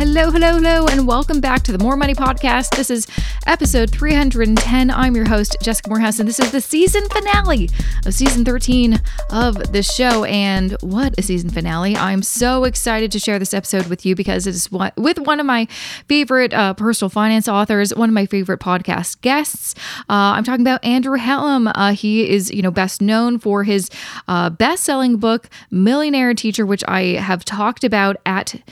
Hello, hello, hello, and welcome back to the More Money Podcast. This is episode 310. I'm your host, Jessica Moorhouse, and this is the season finale of season 13 of the show. And what a season finale! I'm so excited to share this episode with you because it is one, with one of my favorite uh, personal finance authors, one of my favorite podcast guests. Uh, I'm talking about Andrew Hallam. Uh, he is, you know, best known for his uh, best-selling book, Millionaire Teacher, which I have talked about at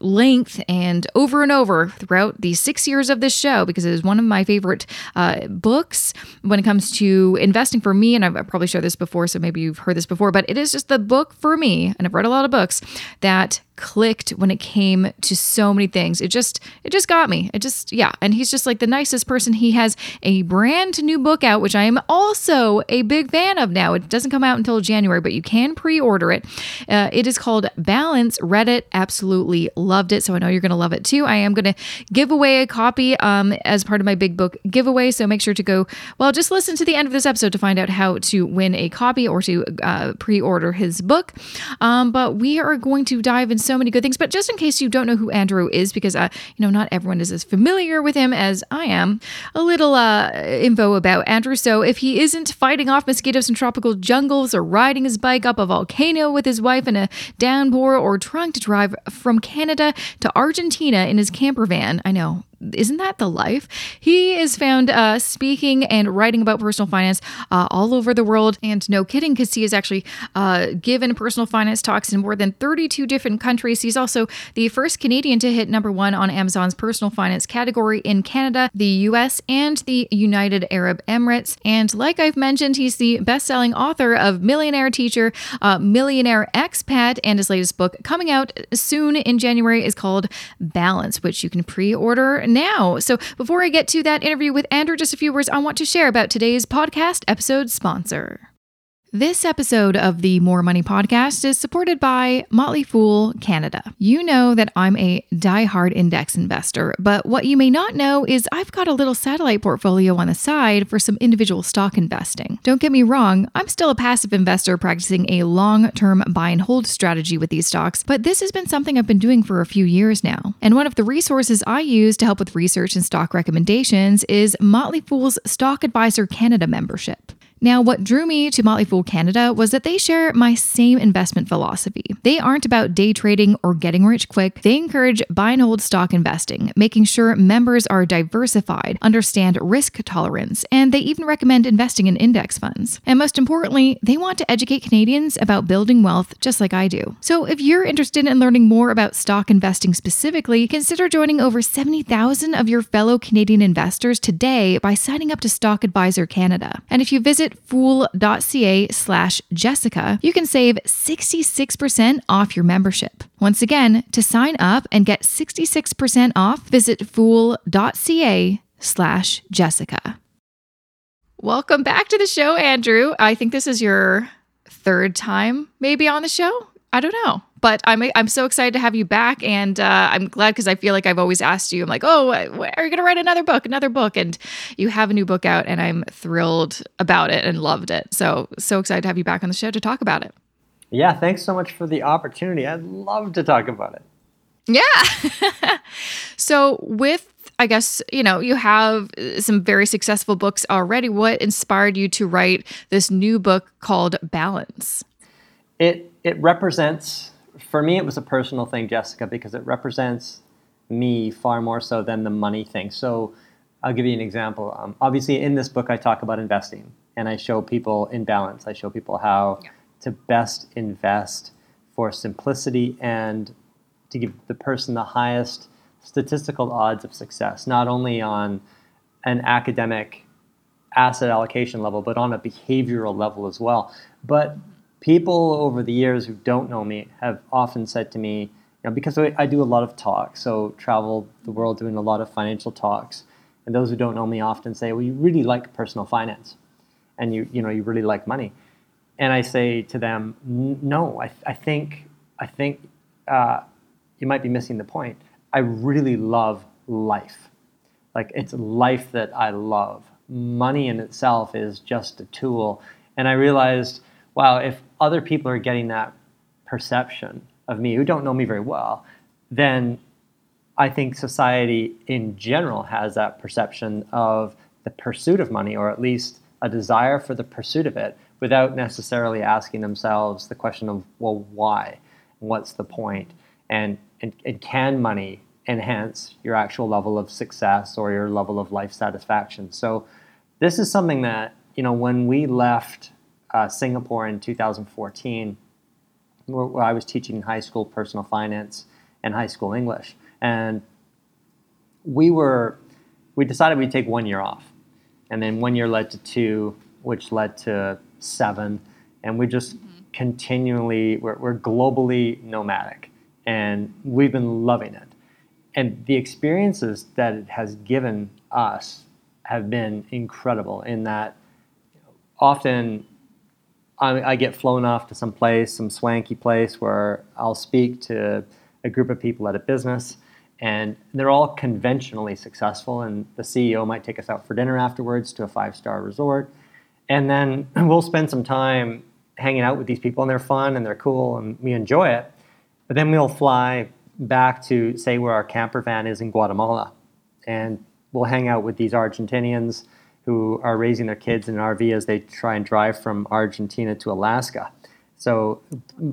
length and over and over throughout the six years of this show because it is one of my favorite uh, books when it comes to investing for me. And I've probably shared this before, so maybe you've heard this before, but it is just the book for me. And I've read a lot of books that clicked when it came to so many things. It just it just got me. It just yeah, and he's just like the nicest person. He has a brand new book out which I am also a big fan of now. It doesn't come out until January, but you can pre-order it. Uh, it is called Balance. Read it, absolutely loved it, so I know you're going to love it too. I am going to give away a copy um, as part of my big book giveaway, so make sure to go well, just listen to the end of this episode to find out how to win a copy or to uh, pre-order his book. Um, but we are going to dive in so many good things. But just in case you don't know who Andrew is, because uh, you know not everyone is as familiar with him as I am, a little uh, info about Andrew. So if he isn't fighting off mosquitoes in tropical jungles, or riding his bike up a volcano with his wife in a downpour, or trying to drive from Canada to Argentina in his camper van, I know isn't that the life? He is found uh, speaking and writing about personal finance uh, all over the world. And no kidding, because he has actually uh, given personal finance talks in more than 32 different countries. He's also the first Canadian to hit number one on Amazon's personal finance category in Canada, the US, and the United Arab Emirates. And like I've mentioned, he's the best selling author of Millionaire Teacher, uh, Millionaire Expat, and his latest book coming out soon in January is called Balance, which you can pre order now. So before I get to that interview with Andrew, just a few words I want to share about today's podcast episode sponsor. This episode of the More Money Podcast is supported by Motley Fool Canada. You know that I'm a die-hard index investor, but what you may not know is I've got a little satellite portfolio on the side for some individual stock investing. Don't get me wrong, I'm still a passive investor practicing a long term buy and hold strategy with these stocks, but this has been something I've been doing for a few years now. And one of the resources I use to help with research and stock recommendations is Motley Fool's Stock Advisor Canada membership. Now, what drew me to Motley Fool Canada was that they share my same investment philosophy. They aren't about day trading or getting rich quick. They encourage buy and hold stock investing, making sure members are diversified, understand risk tolerance, and they even recommend investing in index funds. And most importantly, they want to educate Canadians about building wealth just like I do. So if you're interested in learning more about stock investing specifically, consider joining over 70,000 of your fellow Canadian investors today by signing up to Stock Advisor Canada. And if you visit visit fool.ca slash Jessica, you can save 66% off your membership. Once again, to sign up and get 66% off, visit fool.ca slash Jessica. Welcome back to the show, Andrew. I think this is your third time maybe on the show. I don't know but I'm I'm so excited to have you back, and uh, I'm glad because I feel like I've always asked you. I'm like, oh, are you gonna write another book? Another book, and you have a new book out, and I'm thrilled about it and loved it. So so excited to have you back on the show to talk about it. Yeah, thanks so much for the opportunity. I'd love to talk about it. Yeah. so with I guess, you know, you have some very successful books already. What inspired you to write this new book called Balance? It it represents for me, it was a personal thing, Jessica, because it represents me far more so than the money thing. So I'll give you an example. Um, obviously, in this book, I talk about investing and I show people in balance. I show people how yeah. to best invest for simplicity and to give the person the highest statistical odds of success, not only on an academic asset allocation level, but on a behavioral level as well. But people over the years who don't know me have often said to me, you know, because I, do a lot of talks, so travel the world doing a lot of financial talks, and those who don't know me often say, well, you really like personal finance, and you you know you really like money, and I say to them, no, I, I think I think uh, you might be missing the point. I really love life, like it's life that I love. Money in itself is just a tool, and I realized wow, if other people are getting that perception of me who don't know me very well, then I think society in general has that perception of the pursuit of money, or at least a desire for the pursuit of it, without necessarily asking themselves the question of, well, why? What's the point? And, and, and can money enhance your actual level of success or your level of life satisfaction? So, this is something that, you know, when we left uh, Singapore in 2014, where I was teaching high school personal finance and high school English. And we were, we decided we'd take one year off. And then one year led to two, which led to seven. And we just mm-hmm. continually, we're, we're globally nomadic. And we've been loving it. And the experiences that it has given us have been incredible in that often I, I, get flown off to some place, some swanky place where I'll speak to a group of people at a business, and they're all conventionally successful. And the CEO might take us out for dinner afterwards to a five star resort, and then we'll spend some time hanging out with these people, and they're fun and they're cool, and we enjoy it. But then we'll fly back to say where our camper van is in Guatemala, and we'll hang out with these Argentinians who are raising their kids in an RV as they try and drive from Argentina to Alaska. So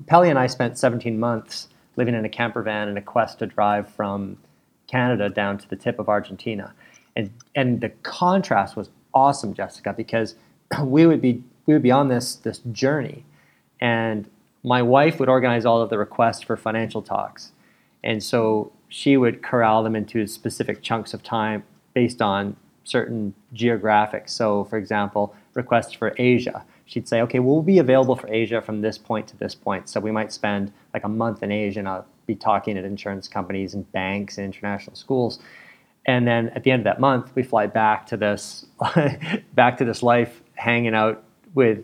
Pelly and I spent 17 months living in a camper van in a quest to drive from Canada down to the tip of Argentina. And, and the contrast was awesome, Jessica, because we would be we would be on this this journey and my wife would organize all of the requests for financial talks. And so she would corral them into specific chunks of time based on certain geographics. So, for example, requests for Asia. She'd say, okay, we'll be available for Asia from this point to this point. So we might spend like a month in Asia and I'll be talking at insurance companies and banks and international schools. And then at the end of that month, we fly back to this back to this life hanging out with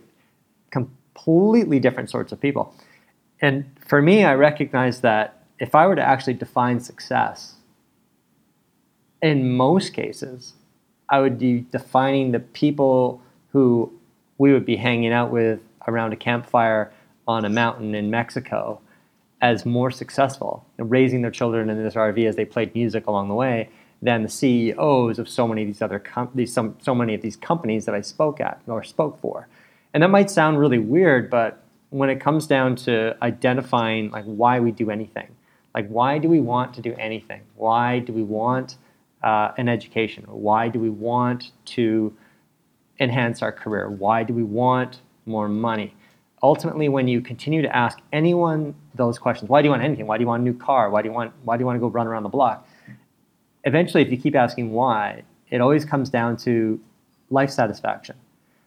completely different sorts of people. And for me, I recognize that if I were to actually define success, in most cases, I would be defining the people who we would be hanging out with around a campfire on a mountain in Mexico as more successful, in raising their children in this RV as they played music along the way, than the CEOs of so many of these other com- these, some, so many of these companies that I spoke at or spoke for. And that might sound really weird, but when it comes down to identifying like why we do anything, like why do we want to do anything? Why do we want uh, an education? Why do we want to enhance our career? Why do we want more money? Ultimately, when you continue to ask anyone those questions, why do you want anything? Why do you want a new car? Why do you want why do you want to go run around the block? Eventually, if you keep asking why, it always comes down to life satisfaction.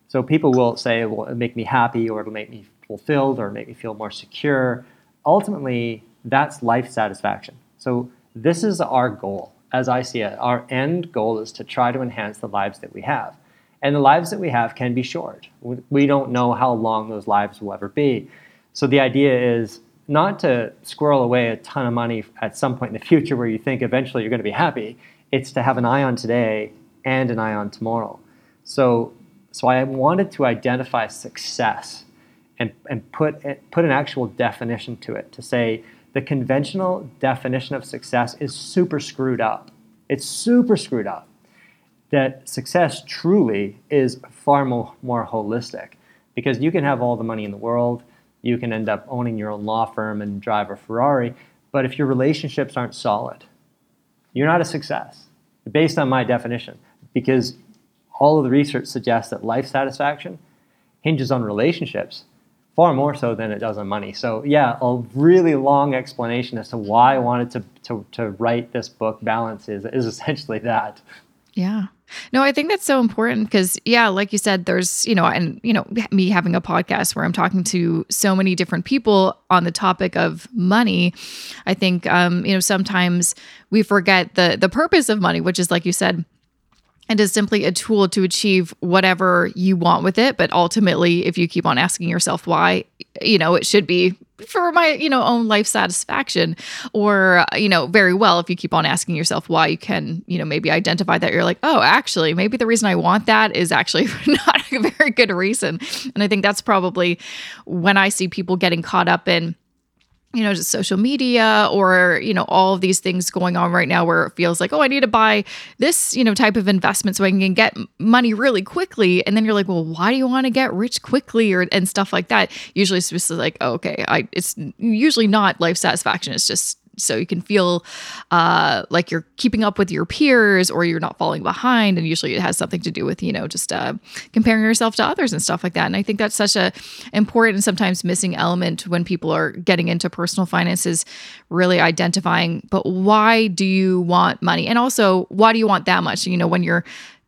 So people will say, well, it'll make me happy, or it'll make me fulfilled, or make me feel more secure. Ultimately, that's life satisfaction. So this is our goal as I see it, our end goal is to try to enhance the lives that we have. And the lives that we have can be short. We don't know how long those lives will ever be. So the idea is not to squirrel away a ton of money at some point in the future where you think eventually you're going to be happy. It's to have an eye on today and an eye on tomorrow. So, so I wanted to identify success and, and put, put an actual definition to it to say, the conventional definition of success is super screwed up. It's super screwed up. That success truly is far more, more holistic because you can have all the money in the world, you can end up owning your own law firm and drive a Ferrari, but if your relationships aren't solid, you're not a success, based on my definition, because all of the research suggests that life satisfaction hinges on relationships far more so than it does on money. So yeah, a really long explanation as to why I wanted to to, to write this book. Balance is is essentially that. Yeah. No, I think that's so important because, yeah, like you said, there's, you know, and, you know, me having a podcast where I'm talking to so many different people on the topic of money. I think, um, you know, sometimes we forget the the purpose of money, which is, like you said, it is simply a tool to achieve whatever you want with it. But ultimately if you keep on asking yourself why you know it should be for my you know own life satisfaction or you know very well if you keep on asking yourself why you can you know maybe identify that you're like oh actually maybe the reason i want that is actually not a very good reason. And i think that's probably when i see people getting caught up in you know, just social media or, you know, all of these things going on right now where it feels like, oh, I need to buy this, you know, type of investment so I can get money really quickly. And then you're like, well, why do you want to get rich quickly or and stuff like that? Usually it's just like, oh, okay, I it's usually not life satisfaction. It's just so you can feel uh, like you're keeping up with your peers or you're not falling behind and usually it has something to do with you know just uh, comparing yourself to others and stuff like that and i think that's such a important and sometimes missing element when people are getting into personal finances really identifying but why do you want money and also why do you want that much you know when you're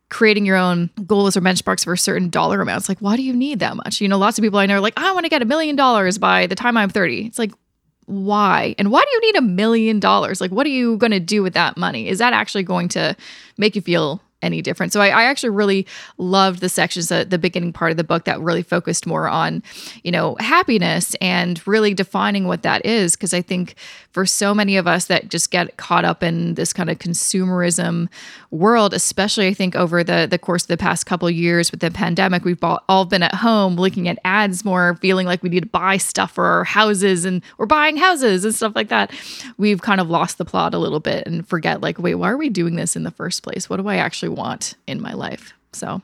creating your own goals or benchmarks for certain dollar amounts. Like, why do you need that much? You know, lots of people I know are like, I want to get a million dollars by the time I'm 30. It's like, why? And why do you need a million dollars? Like, what are you going to do with that money? Is that actually going to make you feel any different. So I, I, actually really loved the sections at the beginning part of the book that really focused more on, you know, happiness and really defining what that is. Because I think for so many of us that just get caught up in this kind of consumerism world, especially I think over the the course of the past couple years with the pandemic, we've all been at home looking at ads more, feeling like we need to buy stuff for our houses and we're buying houses and stuff like that. We've kind of lost the plot a little bit and forget like, wait, why are we doing this in the first place? What do I actually actually want in my life. So,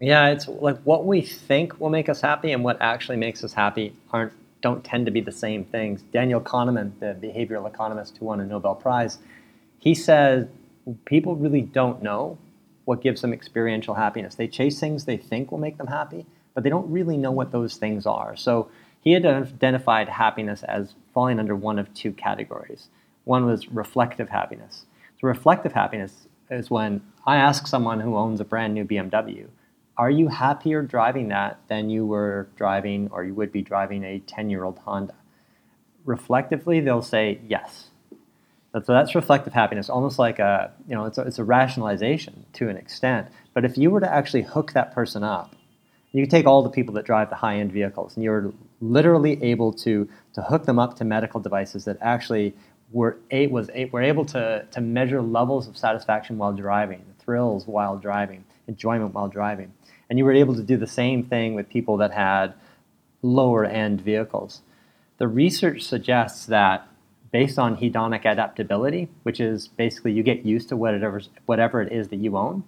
yeah, it's like what we think will make us happy and what actually makes us happy aren't don't tend to be the same things. Daniel Kahneman, the behavioral economist who won a Nobel Prize, he says people really don't know what gives them experiential happiness. They chase things they think will make them happy, but they don't really know what those things are. So he had identified happiness as falling under one of two categories. One was reflective happiness. So reflective happiness is when I ask someone who owns a brand new BMW, are you happier driving that than you were driving or you would be driving a 10 year old Honda? Reflectively, they'll say yes. So that's reflective happiness, almost like a, you know, it's a, it's a rationalization to an extent. But if you were to actually hook that person up, you take all the people that drive the high end vehicles and you're literally able to, to hook them up to medical devices that actually were, a, was a, were able to, to measure levels of satisfaction while driving thrills while driving, enjoyment while driving. And you were able to do the same thing with people that had lower end vehicles. The research suggests that based on hedonic adaptability, which is basically you get used to whatever, whatever it is that you own,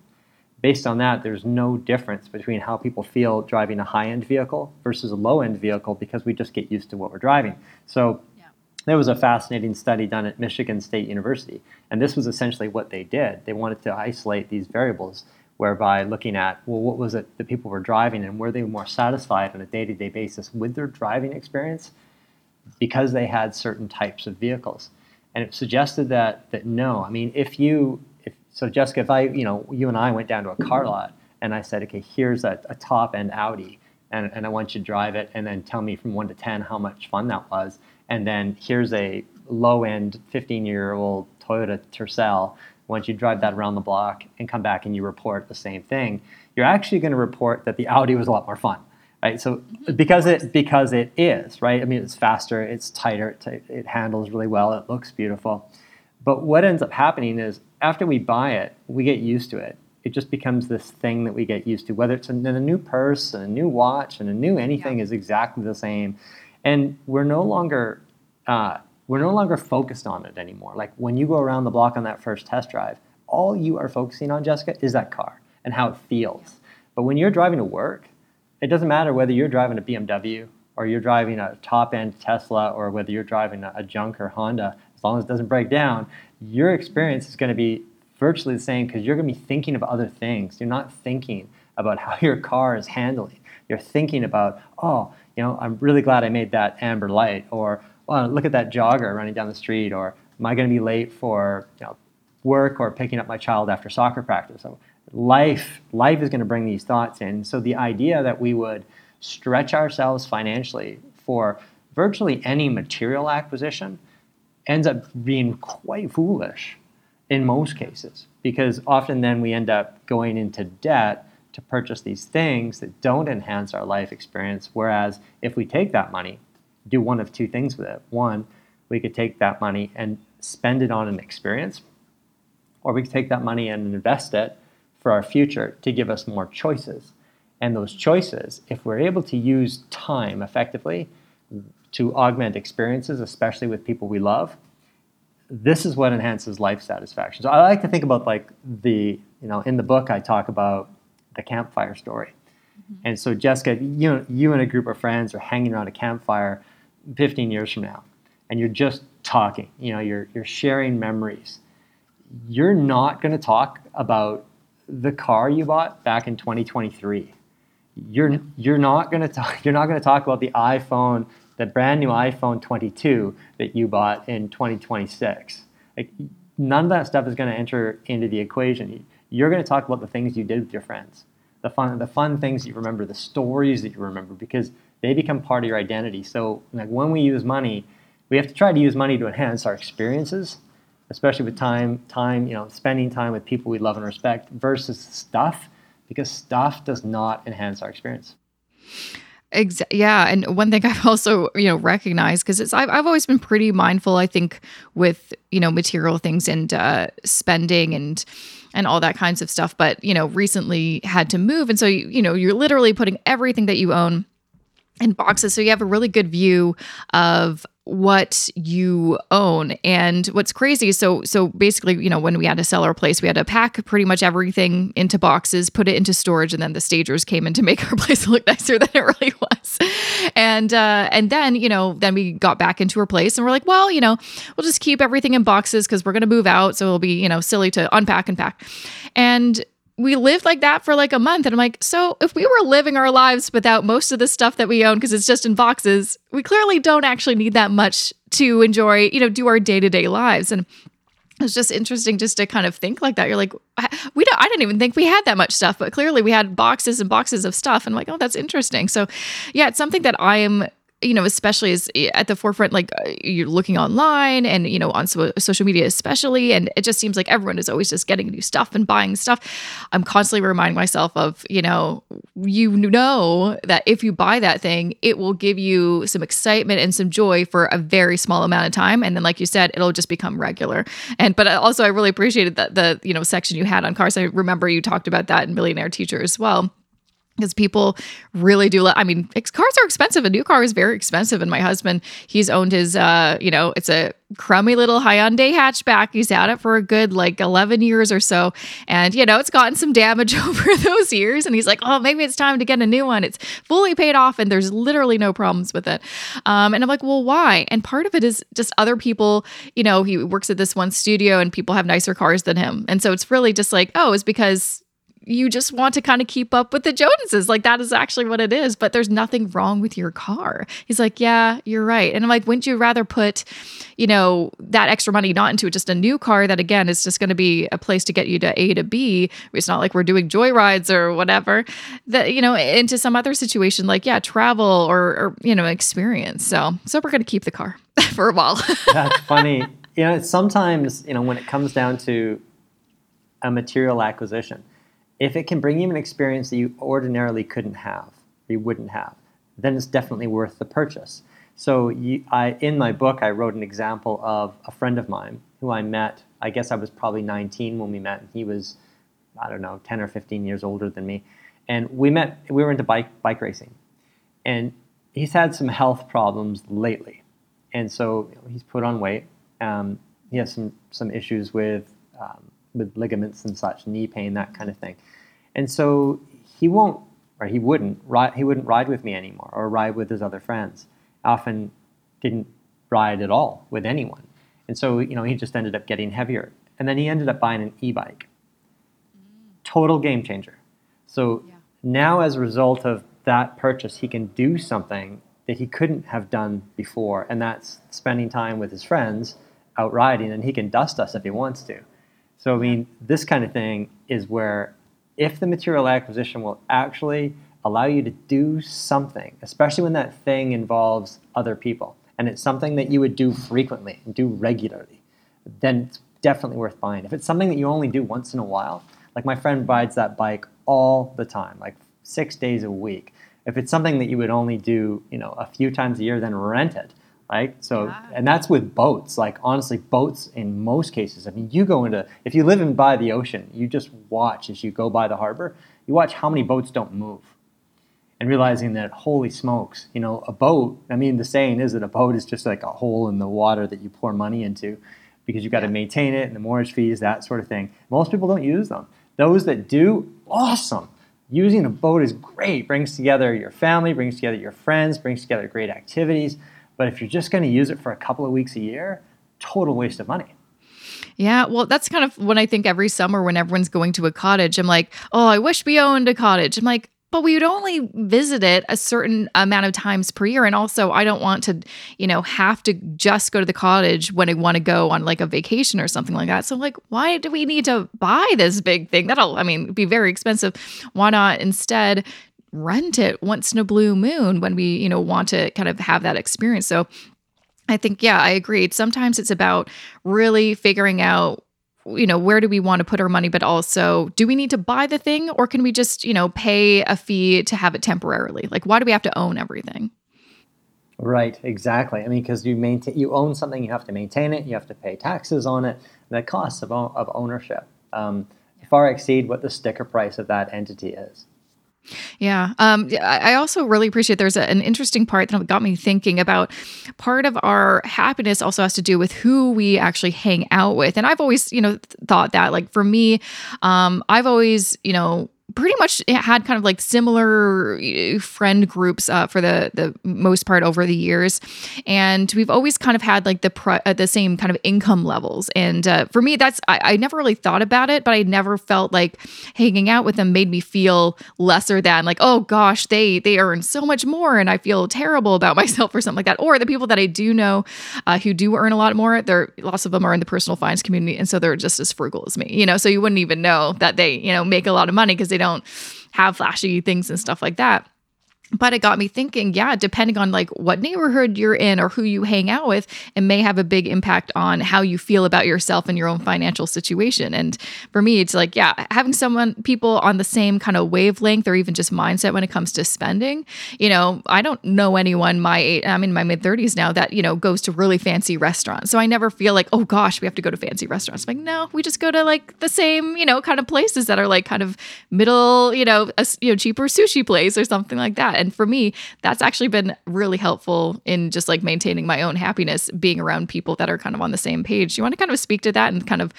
based on that, there's no difference between how people feel driving a high end vehicle versus a low end vehicle because we just get used to what we're driving. So there was a fascinating study done at Michigan State University, and this was essentially what they did. They wanted to isolate these variables, whereby looking at, well, what was it that people were driving and were they more satisfied on a day to day basis with their driving experience because they had certain types of vehicles. And it suggested that, that no, I mean, if you, if, so Jessica, if I, you know, you and I went down to a car lot and I said, okay, here's a, a top end Audi, and, and I want you to drive it and then tell me from one to 10 how much fun that was and then here's a low end 15 year old Toyota Tercel. Once you drive that around the block and come back and you report the same thing, you're actually going to report that the Audi was a lot more fun, right? So mm-hmm. because it because it is right. I mean, it's faster, it's tighter, it, it handles really well, it looks beautiful. But what ends up happening is after we buy it, we get used to it. It just becomes this thing that we get used to. Whether it's a, a new purse, and a new watch, and a new anything yeah. is exactly the same and we're no longer uh, we're no longer focused on it anymore. Like when you go around the block on that first test drive, all you are focusing on, Jessica, is that car and how it feels. But when you're driving to work, it doesn't matter whether you're driving a BMW or you're driving a top end Tesla or whether you're driving a, junk or Honda, as long as it doesn't break down, your experience is going to be virtually the same because you're going to be thinking of other things. You're not thinking about how your car is handling. You're thinking about, oh, you know, I'm really glad I made that amber light, or look at that jogger running down the street, or am I going to be late for you know, work or picking up my child after soccer practice? So life, life is going to bring these thoughts in. So the idea that we would stretch ourselves financially for virtually any material acquisition ends up being quite foolish in most cases because often then we end up going into debt to purchase these things that don't enhance our life experience. Whereas if we take that money, do one of two things with it. One, we could take that money and spend it on an experience, or we could take that money and invest it for our future to give us more choices. And those choices, if we're able to use time effectively, to augment experiences, especially with people we love, this is what enhances life satisfaction. So I like to think about like the, you know, in the book I talk about the campfire story. Mm-hmm. And so Jessica, you know, you and a group of friends are hanging around a campfire 15 years from now, and you're just talking. You know, you're you're sharing memories. You're not going to talk about the car you bought back in 2023. You're you're not going to talk. You're not going to talk about the iPhone the brand new iPhone 22 that you bought in 2026. Like, none of that stuff is going to enter into the equation. You're going to talk about the things you did with your friends, the fun, the fun things you remember, the stories that you remember, because they become part of your identity. So, like when we use money, we have to try to use money to enhance our experiences, especially with time, time, you know, spending time with people we love and respect versus stuff, because stuff does not enhance our experience. Ex- yeah, and one thing I've also you know recognized because it's I've, I've always been pretty mindful. I think with you know material things and uh, spending and and all that kinds of stuff. But you know, recently had to move, and so you, you know you're literally putting everything that you own in boxes, so you have a really good view of what you own. And what's crazy so so basically you know when we had to sell our place we had to pack pretty much everything into boxes put it into storage and then the stagers came in to make our place look nicer than it really was. And uh and then you know then we got back into our place and we're like well you know we'll just keep everything in boxes because we're going to move out. So it'll be you know silly to unpack and pack. And we lived like that for like a month. And I'm like, so if we were living our lives without most of the stuff that we own because it's just in boxes, we clearly don't actually need that much to enjoy, you know, do our day to day lives. And it's just interesting just to kind of think like that. You're like, we don't, I didn't even think we had that much stuff, but clearly we had boxes and boxes of stuff. And I'm like, oh, that's interesting. So yeah, it's something that I am you know, especially as eh, at the forefront, like uh, you're looking online and, you know, on so- social media, especially. And it just seems like everyone is always just getting new stuff and buying stuff. I'm constantly reminding myself of, you know, you know that if you buy that thing, it will give you some excitement and some joy for a very small amount of time. And then, like you said, it'll just become regular. And, but also, I really appreciated that the, you know, section you had on cars. I remember you talked about that in Millionaire Teacher as well because people really do. Love I mean, cars are expensive. A new car is very expensive. And my husband, he's owned his, uh, you know, it's a crummy little Hyundai hatchback. He's had it for a good like 11 years or so. And, you know, it's gotten some damage over those years. And he's like, oh, maybe it's time to get a new one. It's fully paid off and there's literally no problems with it. Um, and I'm like, well, why? And part of it is just other people, you know, he works at this one studio and people have nicer cars than him. And so it's really just like, oh, it's because you just want to kind of keep up with the Joneses. Like that is actually what it is, but there's nothing wrong with your car. He's like, yeah, you're right. And I'm like, wouldn't you rather put, you know, that extra money not into just a new car that again is just going to be a place to get you to A to B. It's not like we're doing joyrides or whatever. That you know, into some other situation like yeah, travel or, or you know, experience. So so we're going to keep the car for a while. That's funny. You know, sometimes you know when it comes down to a material acquisition if it can bring you an experience that you ordinarily couldn't have, you wouldn't have, then it's definitely worth the purchase. So you, I, in my book, I wrote an example of a friend of mine who I met. I guess I was probably 19 when we met, and he was, I don't know, 10 or 15 years older than me. And we met. We were into bike bike racing, and he's had some health problems lately, and so he's put on weight. Um, he has some some issues with um, with ligaments and such, knee pain, that kind of thing. And so he won't, or he wouldn't, ride, he wouldn't ride with me anymore or ride with his other friends. Often didn't ride at all with anyone. And so, you know, he just ended up getting heavier. And then he ended up buying an e-bike. Total game changer. So yeah. now as a result of that purchase, he can do something that he couldn't have done before, and that's spending time with his friends out riding, and he can dust us if he wants to. So, I mean, this kind of thing is where if the material acquisition will actually allow you to do something, especially when that thing involves other people, and it's something that you would do frequently and do regularly, then it's definitely worth buying. If it's something that you only do once in a while, like my friend rides that bike all the time, like six days a week. If it's something that you would only do, you know, a few times a year, then rent it right? So, yeah. and that's with boats. Like honestly, boats in most cases. I mean, you go into if you live in by the ocean, you just watch as you go by the harbor. You watch how many boats don't move, and realizing that holy smokes, you know, a boat. I mean, the saying is that a boat is just like a hole in the water that you pour money into, because you've got to maintain it and the mortgage fees, that sort of thing. Most people don't use them. Those that do, awesome. Using a boat is great. Brings together your family, brings together your friends, brings together great activities. But if you're just going to use it for a couple of weeks a year, total waste of money. Yeah, well, that's kind of when I think every summer when everyone's going to a cottage, I'm like, oh, I wish we owned a cottage. I'm like, but we would only visit it a certain amount of times per year and also i don't want to you know have to just go to the cottage when i want to go on like a vacation or something like that so like why do we need to buy this big thing that'll i mean be very expensive why not instead rent it once in a blue moon when we you know want to kind of have that experience so I think, yeah, I agreed. Sometimes it's about really figuring out you know, where do we want to put our money, but also do we need to buy the thing or can we just, you know, pay a fee to have it temporarily? Like, why do we have to own everything? Right, exactly. I mean, because you maintain, you own something, you have to maintain it, you have to pay taxes on it. The costs of, of ownership um, far exceed what the sticker price of that entity is. Yeah. Um, I also really appreciate there's a, an interesting part that got me thinking about part of our happiness also has to do with who we actually hang out with. And I've always, you know, thought that like for me, um, I've always, you know, pretty much had kind of like similar uh, friend groups uh, for the the most part over the years, and we've always kind of had like the uh, the same kind of income levels. And uh, for me, that's I, I, never really thought about it, but I never felt like hanging out with them made me feel lesser than like oh gosh they they earn so much more, and I feel terrible about myself or something like that. Or the people that I do know uh, who do earn a lot more, they're lots of them are in the personal finance community, and so they're just as frugal as me, you know. So you wouldn't even know that they you know make a lot of money because they they don't have flashy things and stuff like that but it got me thinking yeah depending on like what neighborhood you're in or who you hang out with it may have a big impact on how you feel about yourself and your own financial situation. And for me it's like yeah having someone people on the same kind of wavelength or even just mindset when it comes to spending you know i don't know anyone my i'm in my mid 30s now that you know goes to really fancy restaurants. So i never feel like oh gosh we have to go to fancy restaurants. I'm like no we just go to like the same you know kind of places that are like kind of middle you know a you know cheaper sushi place or something like that and for me, that's actually been really helpful in just like maintaining my own happiness, being around people that are kind of on the same page. You want to kind of speak to that and kind of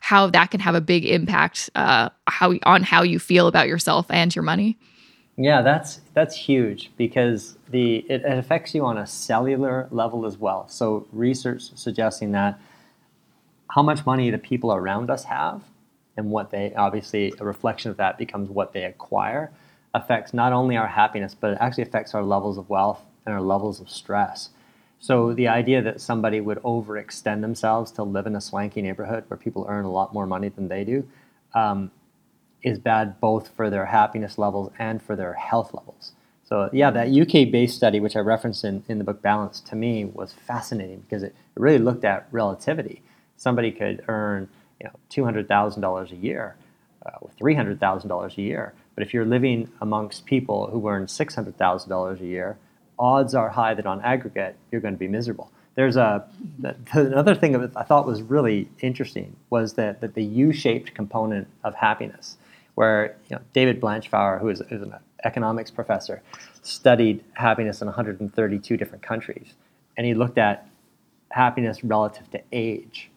how that can have a big impact uh, how on how you feel about yourself and your money? Yeah, that's that's huge because the it, it, affects you on a cellular level as well. So research suggesting that how much money the people around us have and what they obviously a reflection of that becomes what they acquire affects not only our happiness, but it actually affects our levels of wealth and our levels of stress. So the idea that somebody would overextend themselves to live in a swanky neighborhood where people earn a lot more money than they do um, is bad both for their happiness levels and for their health levels. So yeah, that UK-based study, which I referenced in, in the book Balance, to me was fascinating because it really looked at relativity. Somebody could earn you know, $200,000 a year Uh, or $300,000 a year, but if you're living amongst people who earn $600,000 a year, odds are high that on aggregate you're going to be miserable. There's a another thing that I thought was really interesting was that, that the U-shaped component of happiness, where you know, David Blanchflower, who is, is an economics professor, studied happiness in 132 different countries, and he looked at happiness relative to age,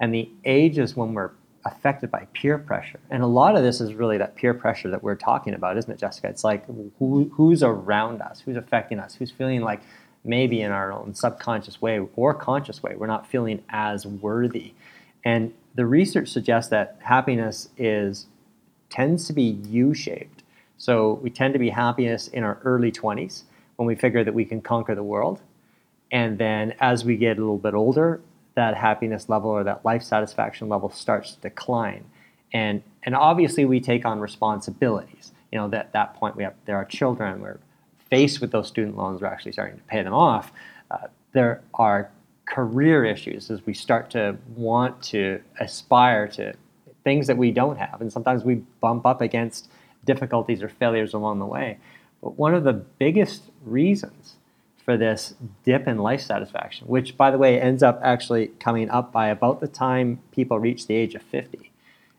and the age is when we're affected by peer pressure. And a lot of this is really that peer pressure that we're talking about, isn't it, Jessica? It's like who, who's around us, who's affecting us, who's feeling like maybe in our own subconscious way or conscious way, we're not feeling as worthy. And the research suggests that happiness is tends to be U-shaped. So we tend to be happiest in our early 20s when we figure that we can conquer the world. And then as we get a little bit older, that happiness level or that life satisfaction level starts to decline. And, and obviously we take on responsibilities. You know, at that point we have, there are children, we're faced with those student loans, we're actually starting to pay them off. Uh, there are career issues as we start to want to aspire to things that we don't have. And sometimes we bump up against difficulties or failures along the way. But one of the biggest reasons for this dip in life satisfaction, which, by the way, ends up actually coming up by about the time people reach the age of 50.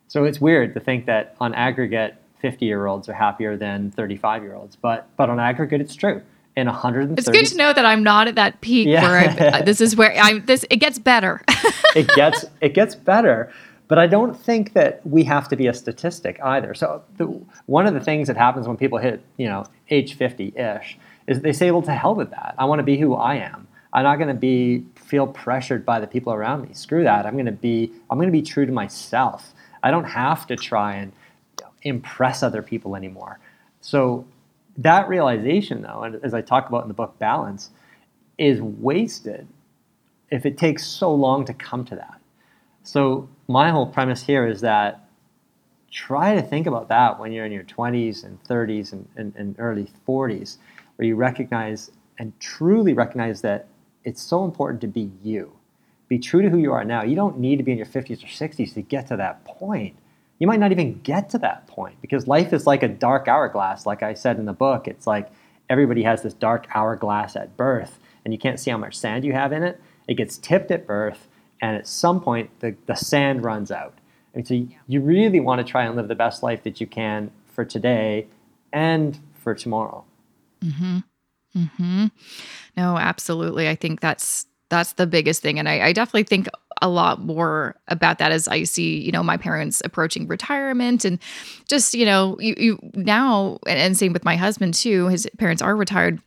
So it's weird to think that on aggregate, 50 year olds are happier than 35 year olds. But but on aggregate, it's true. In 130, it's good to know that I'm not at that peak yeah. where I'm, uh, this is where I'm. This it gets better. it gets it gets better. But I don't think that we have to be a statistic either. So the, one of the things that happens when people hit, you know, age 50-ish is they say, well, to hell with that. I want to be who I am. I'm not going to be feel pressured by the people around me. Screw that. I'm going to be I'm going to be true to myself. I don't have to try and impress other people anymore. So that realization, though, as I talk about in the book Balance, is wasted if it takes so long to come to that. So my whole premise here is that try to think about that when you're in your 20s and 30s and, and, and early 40s, where you recognize and truly recognize that it's so important to be you. Be true to who you are now. You don't need to be in your 50s or 60s to get to that point. You might not even get to that point because life is like a dark hourglass. Like I said in the book, it's like everybody has this dark hourglass at birth, and you can't see how much sand you have in it. It gets tipped at birth, and at some point, the, the sand runs out. And so you really want to try and live the best life that you can for today and for tomorrow. Mm-hmm. Mm-hmm. No, absolutely. I think that's that's the biggest thing. And I, I, definitely think a lot more about that as I see, you know, my parents approaching retirement and just, you know, you, you now, and same with my husband too, his parents are retired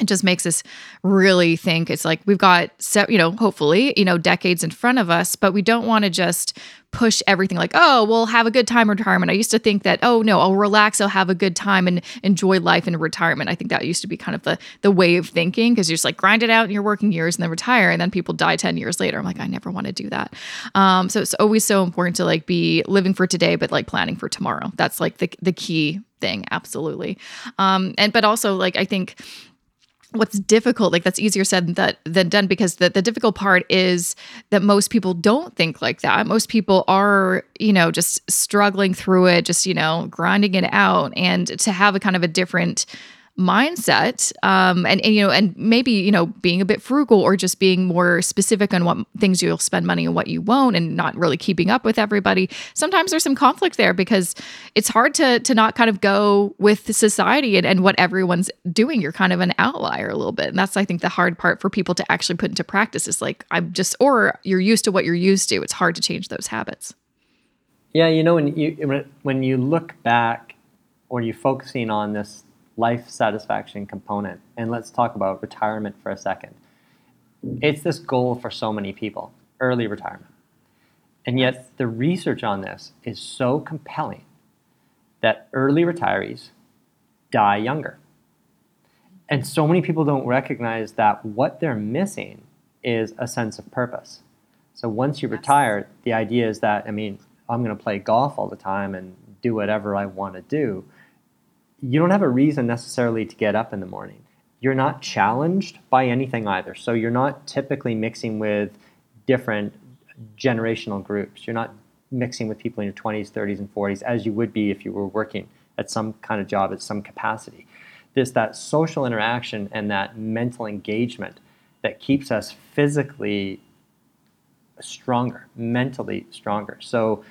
it just makes us really think. It's like we've got you know hopefully you know decades in front of us but we don't want to just push everything like oh we'll have a good time retirement. I used to think that oh no i'll relax i'll have a good time and enjoy life in retirement. I think that used to be kind of the the way of thinking because you're just like grind it out in your working years and then retire and then people die 10 years later. I'm like i never want to do that. Um, so it's always so important to like be living for today but like planning for tomorrow. That's like the, the key thing absolutely. Um, and but also like i think what's difficult like that's easier said than, than done because the, the difficult part is that most people don't think like that. Most people are you know just struggling through it just you know grinding it out. And to have a kind of a different mindset um, and, and you know and maybe you know being a bit frugal or just being more specific on what things you'll spend money and what you won't and not really keeping up with everybody. Sometimes there's some conflict there because it's hard to to not kind of go with society and, and what everyone's doing. You're kind of an outlier a little bit. And that's i think the hard part for people to actually put into practice is like i'm just or you're used to what you're used to. It's hard to change those habits. Yeah you know when you when you look back or you're focusing on this life satisfaction component. And let's talk about retirement for a second. It's this goal for so many people early retirement. And yet, the research on this is so compelling that early retirees die younger. And so many people don't recognize that what they're missing is a sense of purpose. So once you retire, the idea is that, I mean, I'm going to play golf all the time and do whatever I want to do you don't have a reason necessarily to get up in the morning. You're not challenged by anything either. So you're not typically mixing with different generational groups. You're not mixing with people in your 20s, 30s, and 40s as you would be if you were working at some kind of job at some capacity. There's that social interaction and that mental engagement that keeps us physically stronger, mentally stronger. So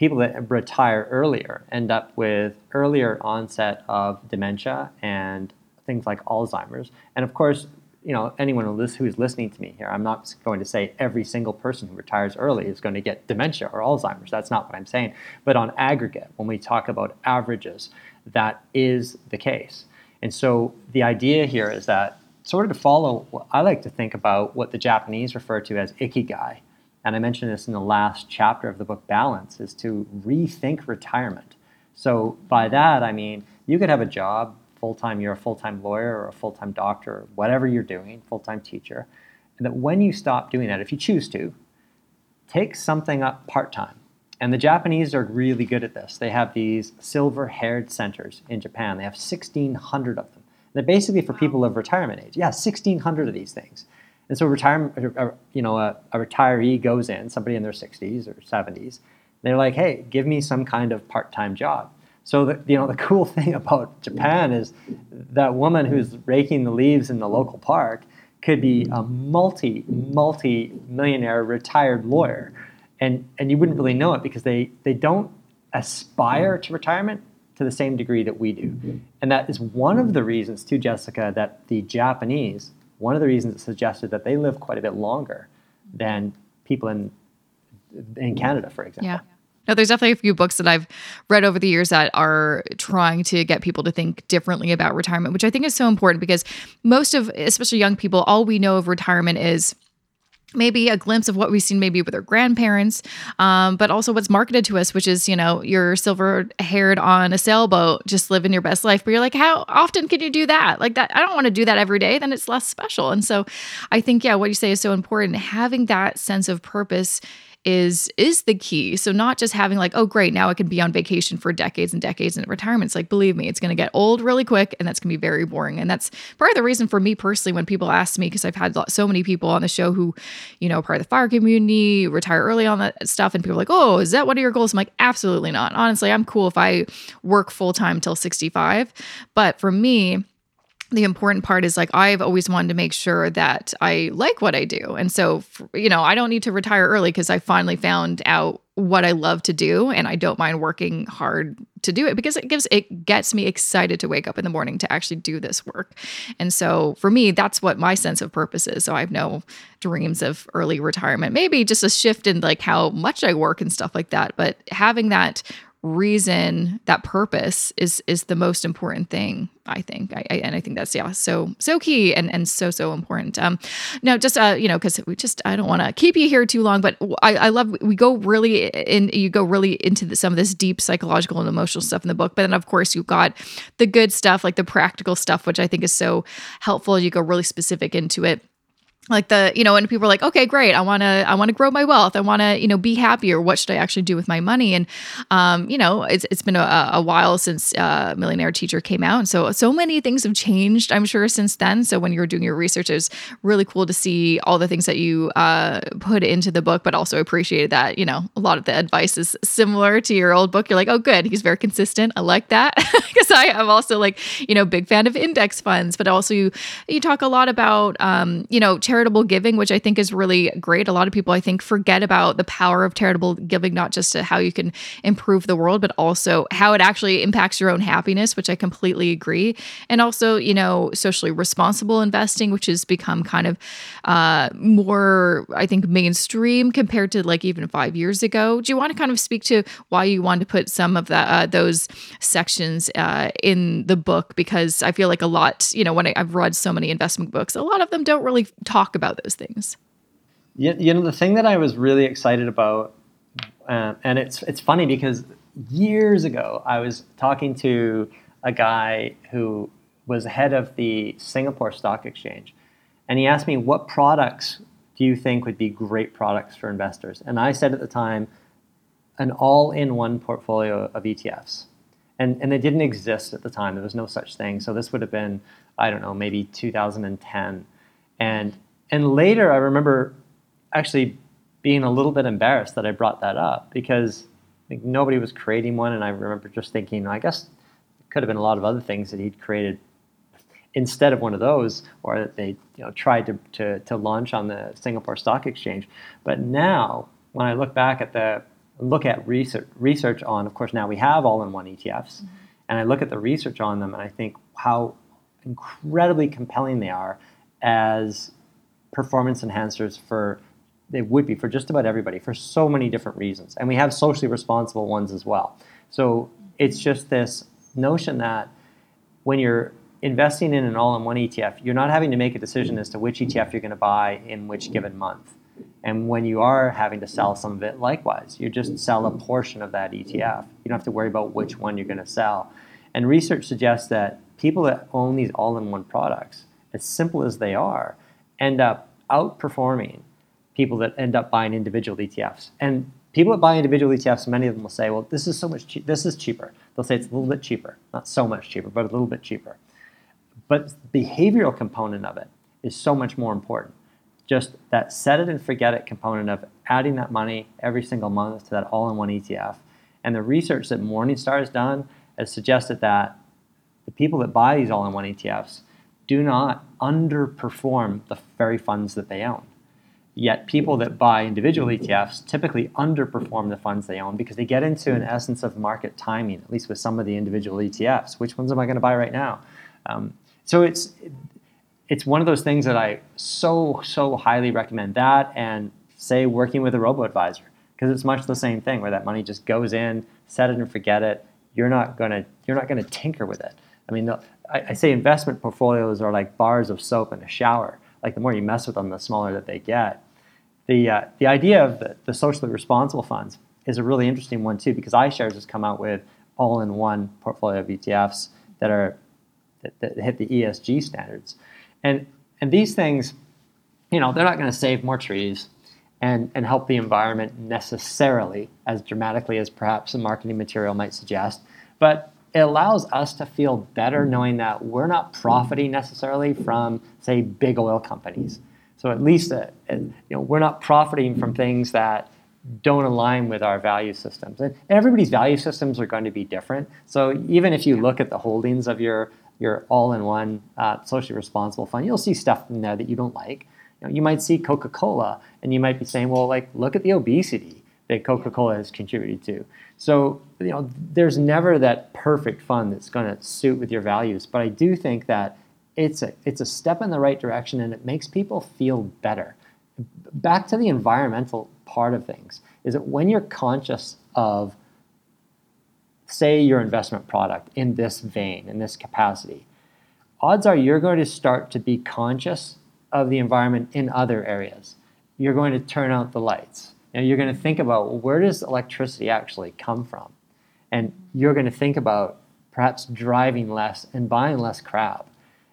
people that retire earlier end up with earlier onset of dementia and things like Alzheimer's. And of course, you know, anyone who's listening to me here, I'm not going to say every single person who retires early is going to get dementia or Alzheimer's. That's not what I'm saying. But on aggregate, when we talk about averages, that is the case. And so the idea here is that sort of to follow, I like to think about what the Japanese refer to as ikigai, and I mentioned this in the last chapter of the book Balance, is to rethink retirement. So by that, I mean you could have a job full time, you're a full time lawyer or a full time doctor, or whatever you're doing, full time teacher, and that when you stop doing that, if you choose to, take something up part time. And the Japanese are really good at this. They have these silver haired centers in Japan, they have 1,600 of them. They're basically for people of retirement age. Yeah, 1,600 of these things. And so retirement, you know, a, a, retiree goes in, somebody in their 60s or 70s. They're like, hey, give me some kind of part-time job. So the, you know, the cool thing about Japan is that woman who's raking the leaves in the local park could be a multi, multi-millionaire retired lawyer. And, and you wouldn't really know it because they, they don't aspire to retirement. to the same degree that we do. And that is one of the reasons, too, Jessica, that the Japanese, one of the reasons it suggested that they live quite a bit longer than people in in Canada, for example. Yeah. No, there's definitely a few books that I've read over the years that are trying to get people to think differently about retirement, which I think is so important because most of, especially young people, all we know of retirement is maybe a glimpse of what we've seen maybe with our grandparents um, but also what's marketed to us which is you know you're silver haired on a sailboat just living your best life. But you're like how often can you do that? Like that i don't want to do that every day then it's less special. And so i think yeah what you say is so important having that sense of purpose is is the key. So not just having like, oh great, now I can be on vacation for decades and decades and retirement. It's like, believe me, it's going to get old really quick and that's going to be very boring. And that's part of the reason for me personally when people ask me because I've had so many people on the show who, you know, part of the fire community, retire early on that stuff and people are like, "Oh, is that one of your goals?" I'm like, "Absolutely not. Honestly, I'm cool if I work full time till 65." But for me, the important part is like I've always wanted to make sure that I like what I do. And so, you know, I don't need to retire early because I finally found out what I love to do and I don't mind working hard to do it because it gives it gets me excited to wake up in the morning to actually do this work. And so for me that's what my sense of purpose is. So I have no dreams of early retirement. Maybe just a shift in like how much I work and stuff like that, but having that reason that purpose is is the most important thing i think. I, I, and i think that's yeah so so key and and so so important. Um now just uh you know because we just i don't want to keep you here too long but i i love we go really in you go really into the, some of this deep psychological and emotional stuff in the book but then of course you've got the good stuff like the practical stuff which i think is so helpful. You go really specific into it like the you know and people are like okay great. I want to i want to grow my wealth. I want to you know be happier. What should i actually do with my money? And um, you know it's, it's been a, a while since uh, millionaire teacher came out. And so so many things have changed i'm sure since then. So when you were doing your research it was really cool to see all the things that you uh, put into the book but also appreciated that you know a lot of the advice is similar to your old book. You're like oh good. He's very consistent. I like that. Because i am also like you know big fan of index funds but also you you talk a lot about um, you know charity charitable giving, which I think is really great. A lot of people, I think, forget about the power of charitable giving, not just to how you can improve the world, but also how it actually impacts your own happiness, which I completely agree. And also, you know, socially responsible investing, which has become kind of uh, more, I think, mainstream compared to like even five years ago. Do you want to kind of speak to why you want to put some of that uh, those sections uh, in the book? Because I feel like a lot, you know, when I, I've read so many investment books, a lot of them don't really talk talk about those things? You, you know, the thing that I was really excited about, uh, and it's it's funny because years ago I was talking to a guy who was head of the Singapore Stock Exchange, and he asked me what products do you think would be great products for investors, and I said at the time, an all-in-one portfolio of ETFs. And, and they didn't exist at the time. There was no such thing. So this would have been, I don't know, maybe 2010. And and later, I remember actually being a little bit embarrassed that I brought that up because like, nobody was creating one, and I remember just thinking, I guess it could have been a lot of other things that he'd created instead of one of those, or that they you know tried to, to, to launch on the Singapore Stock Exchange. But now, when I look back at the look at research research on, of course, now we have all-in-one ETFs, mm-hmm. and I look at the research on them, and I think how incredibly compelling they are as performance enhancers for they would be for just about everybody for so many different reasons. And we have socially responsible ones as well. So it's just this notion that when you're investing in an all-in-one etf you're not having to make a decision as to which etf you're going to buy in which given month. And when you are having to sell some of it likewise you just sell a portion of that etf you don't have to worry about which one you're going to sell. And research suggests that people that own these all-in-one products as simple as they are end up outperforming people that end up buying individual ETFs. And people that buy individual ETFs, many of them will say, well, this is so much, this is cheaper. They'll say it's a little bit cheaper, not so much cheaper, but a little bit cheaper. But the behavioral component of it is so much more important. Just that set it and forget it component of adding that money every single month to that all-in-one ETF. And the research that Morningstar has done has suggested that the people that buy these all-in-one ETFs do not underperform the very funds that they own. Yet people that buy individual ETFs typically underperform the funds they own because they get into an essence of market timing, at least with some of the individual ETFs. Which ones am I going to buy right now? Um, so it's it's one of those things that I so so highly recommend that and say working with a robo advisor because it's much the same thing where that money just goes in, set it and forget it. You're not gonna you're not gonna tinker with it. I mean, I, I say investment portfolios are like bars of soap in a shower. Like the more you mess with them, the smaller that they get. The, uh, the idea of the, the socially responsible funds is a really interesting one too because iShares has come out with all-in-one portfolio of ETFs that are that, that hit the ESG standards, and and these things, you know, they're not going to save more trees and and help the environment necessarily as dramatically as perhaps the marketing material might suggest, but it allows us to feel better knowing that we're not profiting necessarily from, say, big oil companies. So at least, uh, you know, we're not profiting from things that don't align with our value systems. And everybody's value systems are going to be different. So even if you look at the holdings of your your all-in-one uh, socially responsible fund, you'll see stuff in there that you don't like. You, know, you might see Coca-Cola, and you might be saying, "Well, like, look at the obesity that Coca-Cola has contributed to." So, you know, there's never that perfect fund that's going to suit with your values. But I do think that it's a, it's a step in the right direction and it makes people feel better. Back to the environmental part of things is that when you're conscious of, say, your investment product in this vein, in this capacity, odds are you're going to start to be conscious of the environment in other areas. You're going to turn out the lights know, you're going to think about where does electricity actually come from? And you're going to think about perhaps driving less and buying less crap.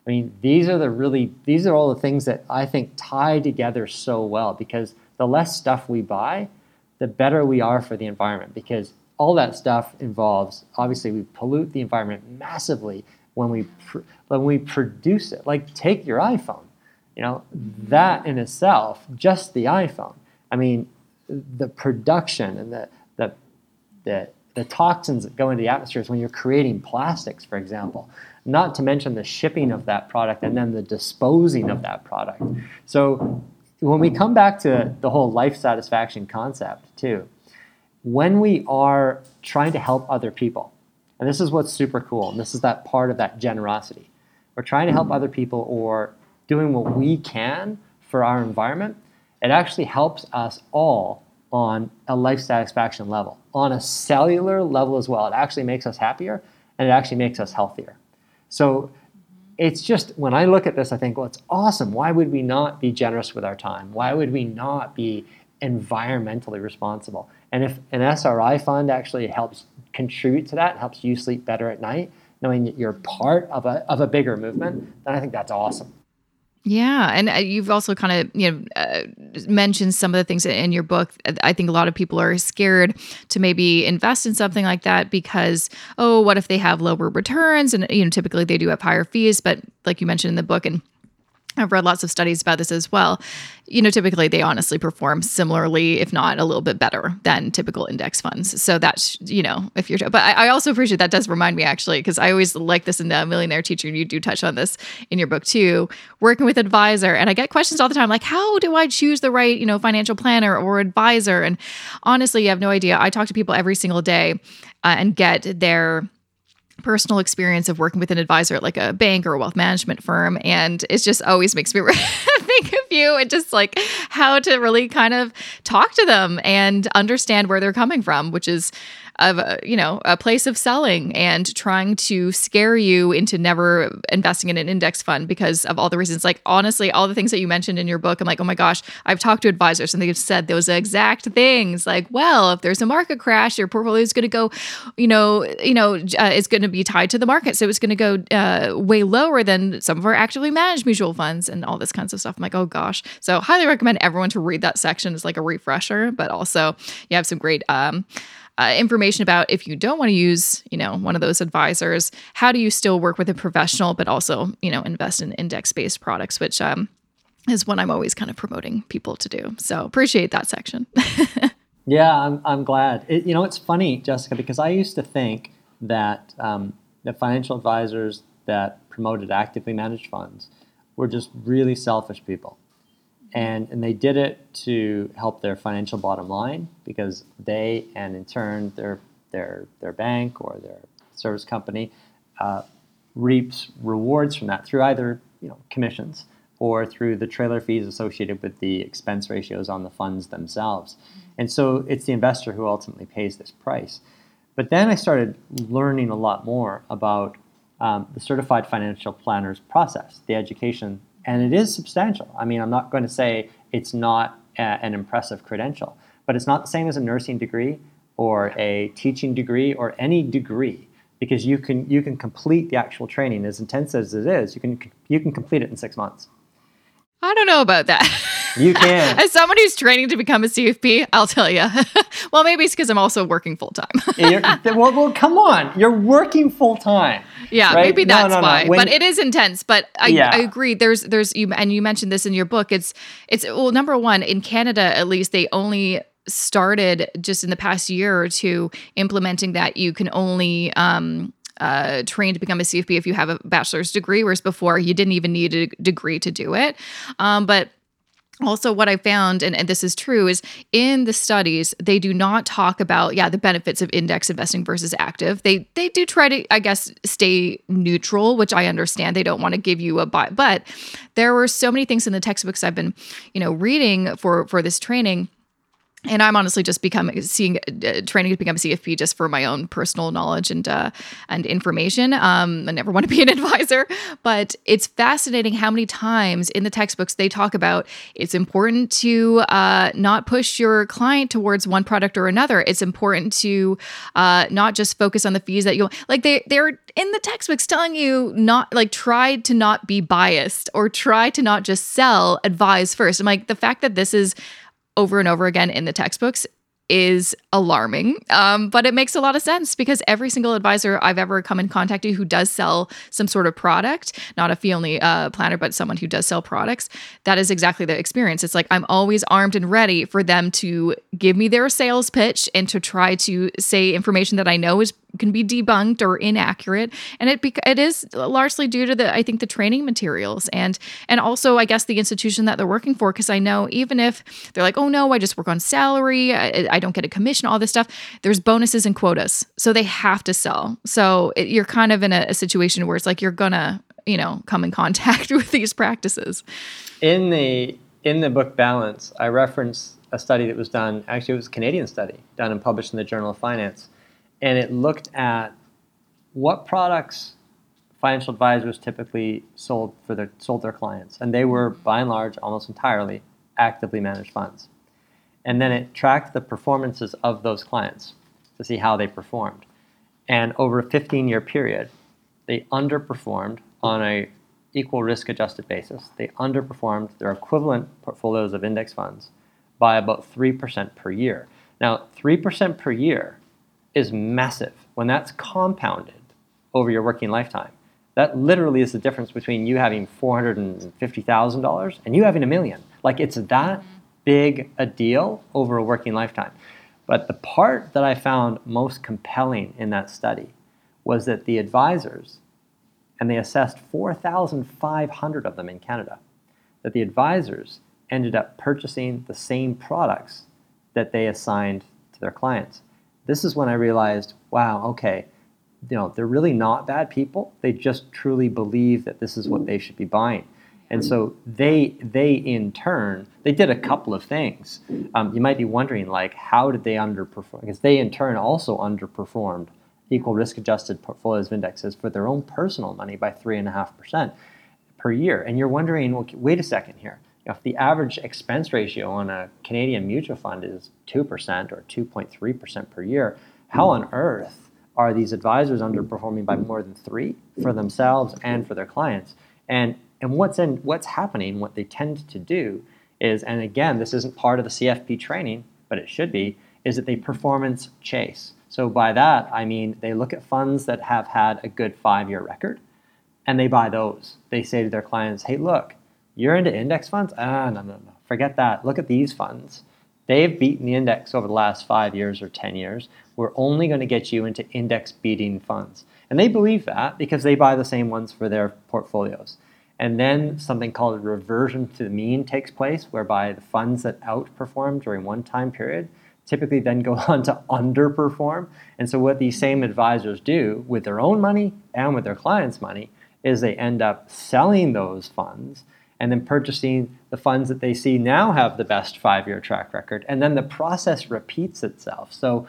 I mean, these are the really these are all the things that I think tie together so well because the less stuff we buy, the better we are for the environment because all that stuff involves obviously we pollute the environment massively when we pr- when we produce it. Like take your iPhone. You know, that in itself, just the iPhone. I mean, the production and the, the, the, the toxins that go into the atmosphere is when you're creating plastics, for example. Not to mention the shipping of that product and then the disposing of that product. So when we come back to the whole life satisfaction concept, too, when we are trying to help other people, and this is what's super cool, and this is that part of that generosity. We're trying to help other people or doing what we can for our environment it actually helps us all on a life satisfaction level, on a cellular level as well. It actually makes us happier and it actually makes us healthier. So it's just when I look at this, I think, well, it's awesome. Why would we not be generous with our time? Why would we not be environmentally responsible? And if an SRI fund actually helps contribute to that, helps you sleep better at night, knowing that you're part of a, of a bigger movement, then I think that's awesome. Yeah, and uh, you've also kind of you know uh, mentioned some of the things in your book. I think a lot of people are scared to maybe invest in something like that because oh, what if they have lower returns? And you know, typically they do have higher fees, but like you mentioned in the book and I've read lots of studies about this as well. You know, typically they honestly perform similarly, if not a little bit better than typical index funds. So that's, you know, if you're, but I, I also appreciate that does remind me actually, because I always like this in the Millionaire Teacher, and you do touch on this in your book too, working with advisor. And I get questions all the time like, how do I choose the right, you know, financial planner or advisor? And honestly, you have no idea. I talk to people every single day uh, and get their, personal experience of working with an advisor at like a bank or a wealth management firm and it just always makes me think of you and just like how to really kind of talk to them and understand where they're coming from which is of a, you know a place of selling and trying to scare you into never investing in an index fund because of all the reasons. Like honestly all the things that you mentioned in your book i'm like oh my gosh i've talked to advisors and they've said those exact things. Like well if there's a market crash your portfolio is going to go you know you know uh, it's going to be tied to the market. So it's going to go uh, way lower than some of our actively managed mutual funds and all this kinds of stuff. I'm like oh gosh. So highly recommend everyone to read that section. As like a refresher but also you have some great um uh, information about if you don't want to use, you know, one of those advisors, how do you still work with a professional, but also, you know, invest in index-based products, which um, is what I'm always kind of promoting people to do. So appreciate that section. yeah, I'm, I'm glad. It, you know, it's funny, Jessica, because I used to think that um, the financial advisors that promoted actively managed funds were just really selfish people. And, and they did it to help their financial bottom line because they and in turn their their their bank or their service company uh, reaps rewards from that through either you know commissions or through the trailer fees associated with the expense ratios on the funds themselves. And so it's the investor who ultimately pays this price. But then I started learning a lot more about um, the certified financial planners process, the education, and it is substantial. I mean, I'm not going to say it's not a, an impressive credential, but it's not the same as a nursing degree or a teaching degree or any degree because you can you can complete the actual training as intense as it is. You can you can complete it in six months. I don't know about that. You can. As someone who's training to become a CFP, I'll tell you. well, maybe it's because I'm also working full time. well, well, come on. You're working full time. Yeah, right? maybe that's no, no, why. When, but it is intense. But I, yeah. I agree. There's, there's, you, and you mentioned this in your book. It's, it's, well, number one, in Canada, at least, they only started just in the past year or two implementing that you can only um, uh, trained to become a CFP if you have a bachelor's degree, whereas before you didn't even need a degree to do it. Um, but also what i found and, and, this is true is in the studies they do not talk about yeah the benefits of index investing versus active. They they do try to i guess stay neutral which i understand. They don't want to give you a buy. But there were so many things in the textbooks i've been you know reading for for this training and I'm honestly just becoming seeing uh, training to become a CFP just for my own personal knowledge and uh, and information. Um, I never want to be an advisor, but it's fascinating how many times in the textbooks they talk about it's important to uh, not push your client towards one product or another. It's important to uh, not just focus on the fees that you like. They they're in the textbooks telling you not like try to not be biased or try to not just sell. Advise first. I'm like the fact that this is over and over again in the textbooks is alarming. Um, but it makes a lot of sense because every single advisor I've ever come in contact with who does sell some sort of product, not a fee only uh, planner, but someone who does sell products, that is exactly the experience. It's like I'm always armed and ready for them to give me their sales pitch and to try to say information that I know is can be debunked or inaccurate. And it it is largely due to the I think the training materials and and also I guess the institution that they're working for. Because I know even if they're like oh no I just work on salary I, I don't get a commission all this stuff there's bonuses and quotas. So they have to sell. So it, you're kind of in a, a situation where it's like you're gonna you know come in contact with these practices. In the in the book balance I reference a study that was done actually it was a Canadian study done and published in the Journal of Finance and it looked at what products financial advisors typically sold for their sold their clients, and they were by and large almost entirely actively managed funds. And then it tracked the performances of those clients to see how they performed. And over a 15-year period, they underperformed on a equal risk adjusted basis. They underperformed their equivalent portfolios of index funds by about 3% per year. Now, 3% per year is massive. When that's compounded over your working lifetime, that literally is the difference between you having $450,000 and you having a million. Like it's that big a deal over a working lifetime. But the part that I found most compelling in that study was that the advisors, and they assessed 4,500 of them in Canada, that the advisors ended up purchasing the same products that they assigned to their clients this is when I realized, wow, okay, you know, they're really not bad people. They just truly believe that this is what they should be buying. And so they, they in turn, they did a couple of things. Um, you might be wondering, like, how did they underperform? Because they in turn also underperformed equal risk adjusted portfolios of indexes for their own personal money by three and a half percent per year. And you're wondering, well, wait a second here if the average expense ratio on a Canadian mutual fund is 2% or 2.3% per year, how on earth are these advisors underperforming by more than three for themselves and for their clients? And, and what's, in, what's happening, what they tend to do is, and again, this isn't part of the CFP training, but it should be, is that they performance chase. So by that, I mean they look at funds that have had a good five year record and they buy those. They say to their clients, hey, look, you're into index funds? Ah, no, no, no. Forget that. Look at these funds. They've beaten the index over the last five years or 10 years. We're only going to get you into index beating funds. And they believe that because they buy the same ones for their portfolios. And then something called reversion to the mean takes place, whereby the funds that outperform during one time period typically then go on to underperform. And so, what these same advisors do with their own money and with their clients' money is they end up selling those funds and then purchasing the funds that they see now have the best five year track record. And then the process repeats itself. So,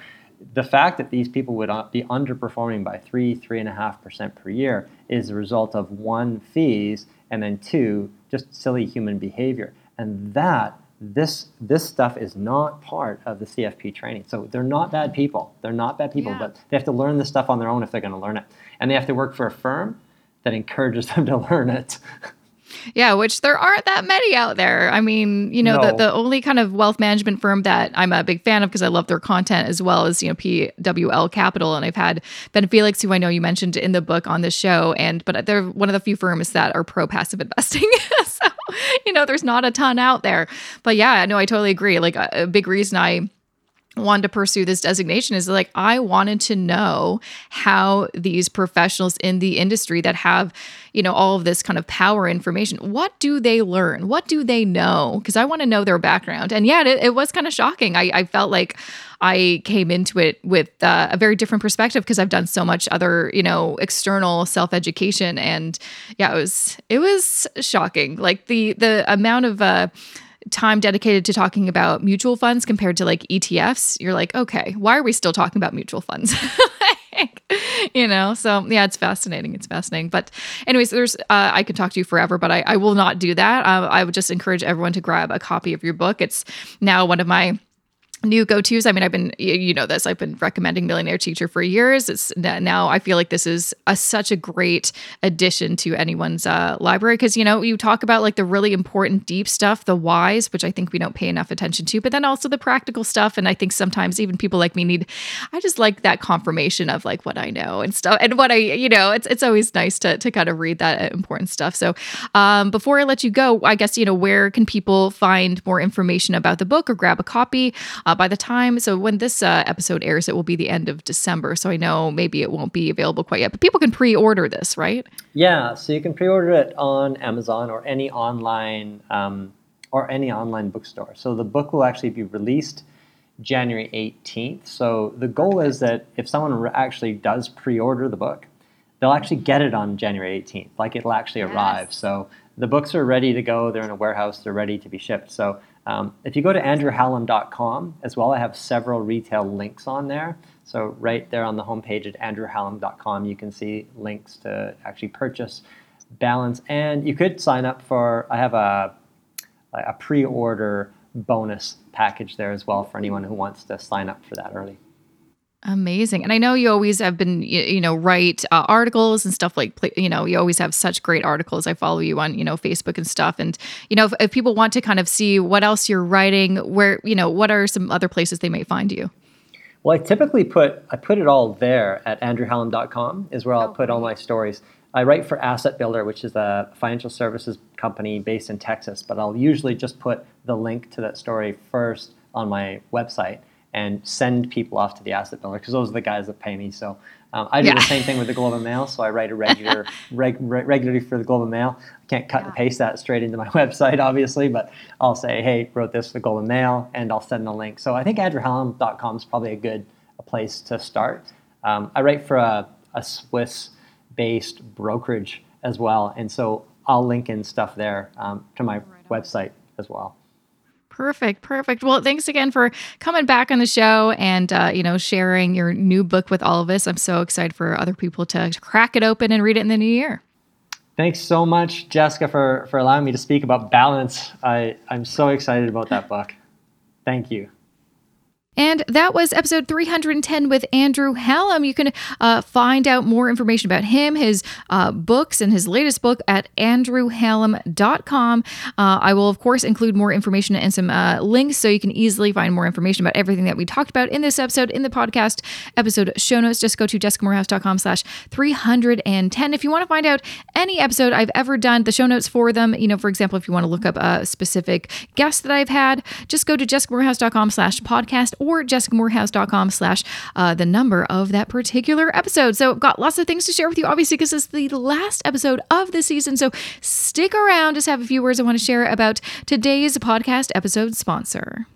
the fact that these people would uh, be underperforming by three, three and a half percent per year is the result of one, fees, and then two, just silly human behavior. And that this this stuff is not part of the CFP training. So they're not bad people. They're not bad people, yeah. but they have to learn this stuff on their own if they're going to learn it. And they have to work for a firm that encourages them to learn it. Yeah, which there aren't that many out there. I mean, you know, no. the, the only kind of wealth management firm that I'm a big fan of because I love their content as well as, you know, PWL Capital. And I've had Ben Felix, who I know you mentioned in the book on the show. And, but they're one of the few firms that are pro passive investing. so, you know, there's not a ton out there. But yeah, no, I totally agree. Like a, a big reason I, wanted to pursue this designation is like I wanted to know how these professionals in the industry that have, you know, all of this kind of power information, what do they learn? What do they know? Because I want to know their background. And yeah, it, it was kind of shocking. I, I, felt like I came into it with uh, a very different perspective because I've done so much other, you know, external self education, and yeah, it was it was shocking. Like the the amount of uh, time dedicated to talking about mutual funds compared to like ETFs, you're like, okay, why are we still talking about mutual funds? you know, so yeah, it's fascinating. It's fascinating. But, anyways, there's, uh, I could talk to you forever, but I, I will not do that. Uh, I would just encourage everyone to grab a copy of your book. It's now one of my new go-to's. I mean i've been you know this i've been recommending millionaire teacher for years. It's now i feel like this is a, such a great addition to anyone's uh, library because you know you talk about like the really important deep stuff the whys which i think we don't pay enough attention to but then also the practical stuff. And i think sometimes even people like me need i just like that confirmation of like what i know and stuff and what i you know it's it's always nice to to kind of read that important stuff. So um, before i let you go i guess you know where can people find more information about the book or grab a copy uh, by the time, so when this uh, episode airs, it will be the end of December. So I know maybe it won't be available quite yet, but people can pre order this, right? Yeah, so you can pre order it on Amazon or any online. Um, or any online bookstore. So the book will actually be released January 18th. So the goal is that if someone actually does pre-order the book, they'll actually get it on January 18th. Like it'll actually yes. arrive. So the books are ready to go. They're in a warehouse. They're ready to be shipped. So um, if you go to andrewhallam.com as well, I have several retail links on there. So right there on the homepage at andrewhallam.com, you can see links to actually purchase Balance, and you could sign up for. I have a a pre-order bonus package there as well for anyone who wants to sign up for that early. Amazing. And I know you always have been, you know, write uh, articles and stuff like, you know, you always have such great articles. I follow you on, you know, Facebook and stuff. And, you know, if, if people want to kind of see what else you're writing, where, you know, what are some other places they might find you? Well, I typically put, I put it all there at andrewhallam.com is where I'll oh, put all my stories. I write for Asset Builder, which is a financial services company based in Texas, but I'll usually just put the link to that story first on my website and send people off to the asset builder because those are the guys that pay me. So um, I do yeah. the same thing with the Globe and Mail. So I write a regular reg, regularly for the Globe and Mail. I can't cut yeah. and paste that straight into my website, obviously, but I'll say, hey, wrote this for the Globe and Mail, and I'll send the link. So I think andrewhallam.com is probably a good a place to start. Um, I write for a, a Swiss-based brokerage as well, and so I'll link in stuff there um, to my right website as well. Perfect, perfect. Well, thanks again for coming back on the show and uh, you know sharing your new book with all of us. I'm so excited for other people to crack it open and read it in the new year. Thanks so much, Jessica, for for allowing me to speak about balance. I I'm so excited about that book. Thank you. And that was episode 310 with Andrew Hallam. You can uh, find out more information about him, his uh, books, and his latest book at andrewhallam.com. Uh, I will, of course, include more information and some uh, links so you can easily find more information about everything that we talked about in this episode, in the podcast episode show notes. Just go to jessicamoorhouse.com slash 310. If you want to find out any episode I've ever done, the show notes for them, you know, for example, if you want to look up a specific guest that I've had, just go to jessicamoorhouse.com slash podcast or jessicamoorhouse.com slash uh, the number of that particular episode. So I've got lots of things to share with you, obviously, because it's the last episode of the season. So stick around. Just have a few words I want to share about today's podcast episode sponsor.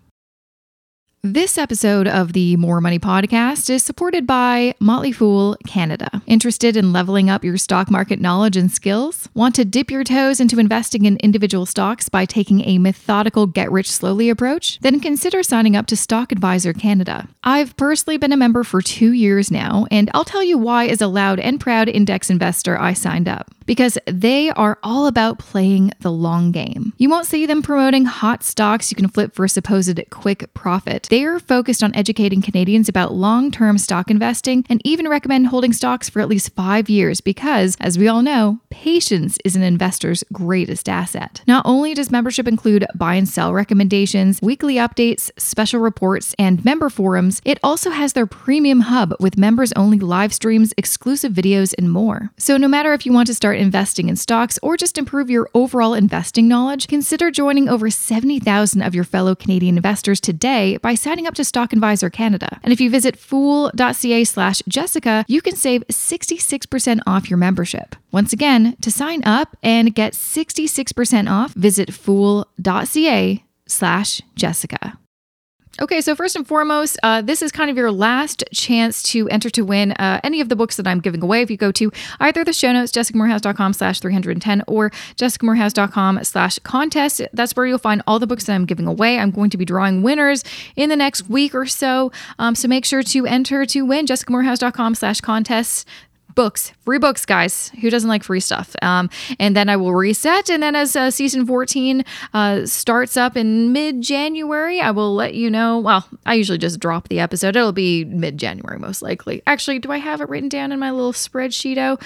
This episode of the More Money Podcast is supported by Motley Fool Canada. Interested in leveling up your stock market knowledge and skills? Want to dip your toes into investing in individual stocks by taking a methodical get rich slowly approach? Then consider signing up to Stock Advisor Canada. I've personally been a member for two years now, and I'll tell you why, as a loud and proud index investor, I signed up because they are all about playing the long game. You won't see them promoting hot stocks you can flip for a supposed quick profit. They are focused on educating Canadians about long term stock investing and even recommend holding stocks for at least five years because, as we all know, patience is an investor's greatest asset. Not only does membership include buy and sell recommendations, weekly updates, special reports, and member forums, it also has their premium hub with members only live streams, exclusive videos, and more. So, no matter if you want to start investing in stocks or just improve your overall investing knowledge, consider joining over 70,000 of your fellow Canadian investors today by signing up to Stock Advisor Canada. And if you visit fool.ca slash Jessica, you can save 66% off your membership. Once again, to sign up and get 66% off, visit fool.ca slash Jessica. Okay, so first and foremost, uh, this is kind of your last chance to enter to win uh, any of the books that I'm giving away. If you go to either the show notes, jessicamoorhouse.com slash 310 or jessicamoorhouse.com slash contest, that's where you'll find all the books that I'm giving away. I'm going to be drawing winners in the next week or so. Um, so make sure to enter to win jessicamoorhouse.com slash contest books, free books, guys. Who doesn't like free stuff? Um, and then I will reset. And then as uh, season 14 uh, starts up in mid January, I will let you know. Well, I usually just drop the episode. It'll be mid January, most likely. Actually, do I have it written down in my little spreadsheet? Oh,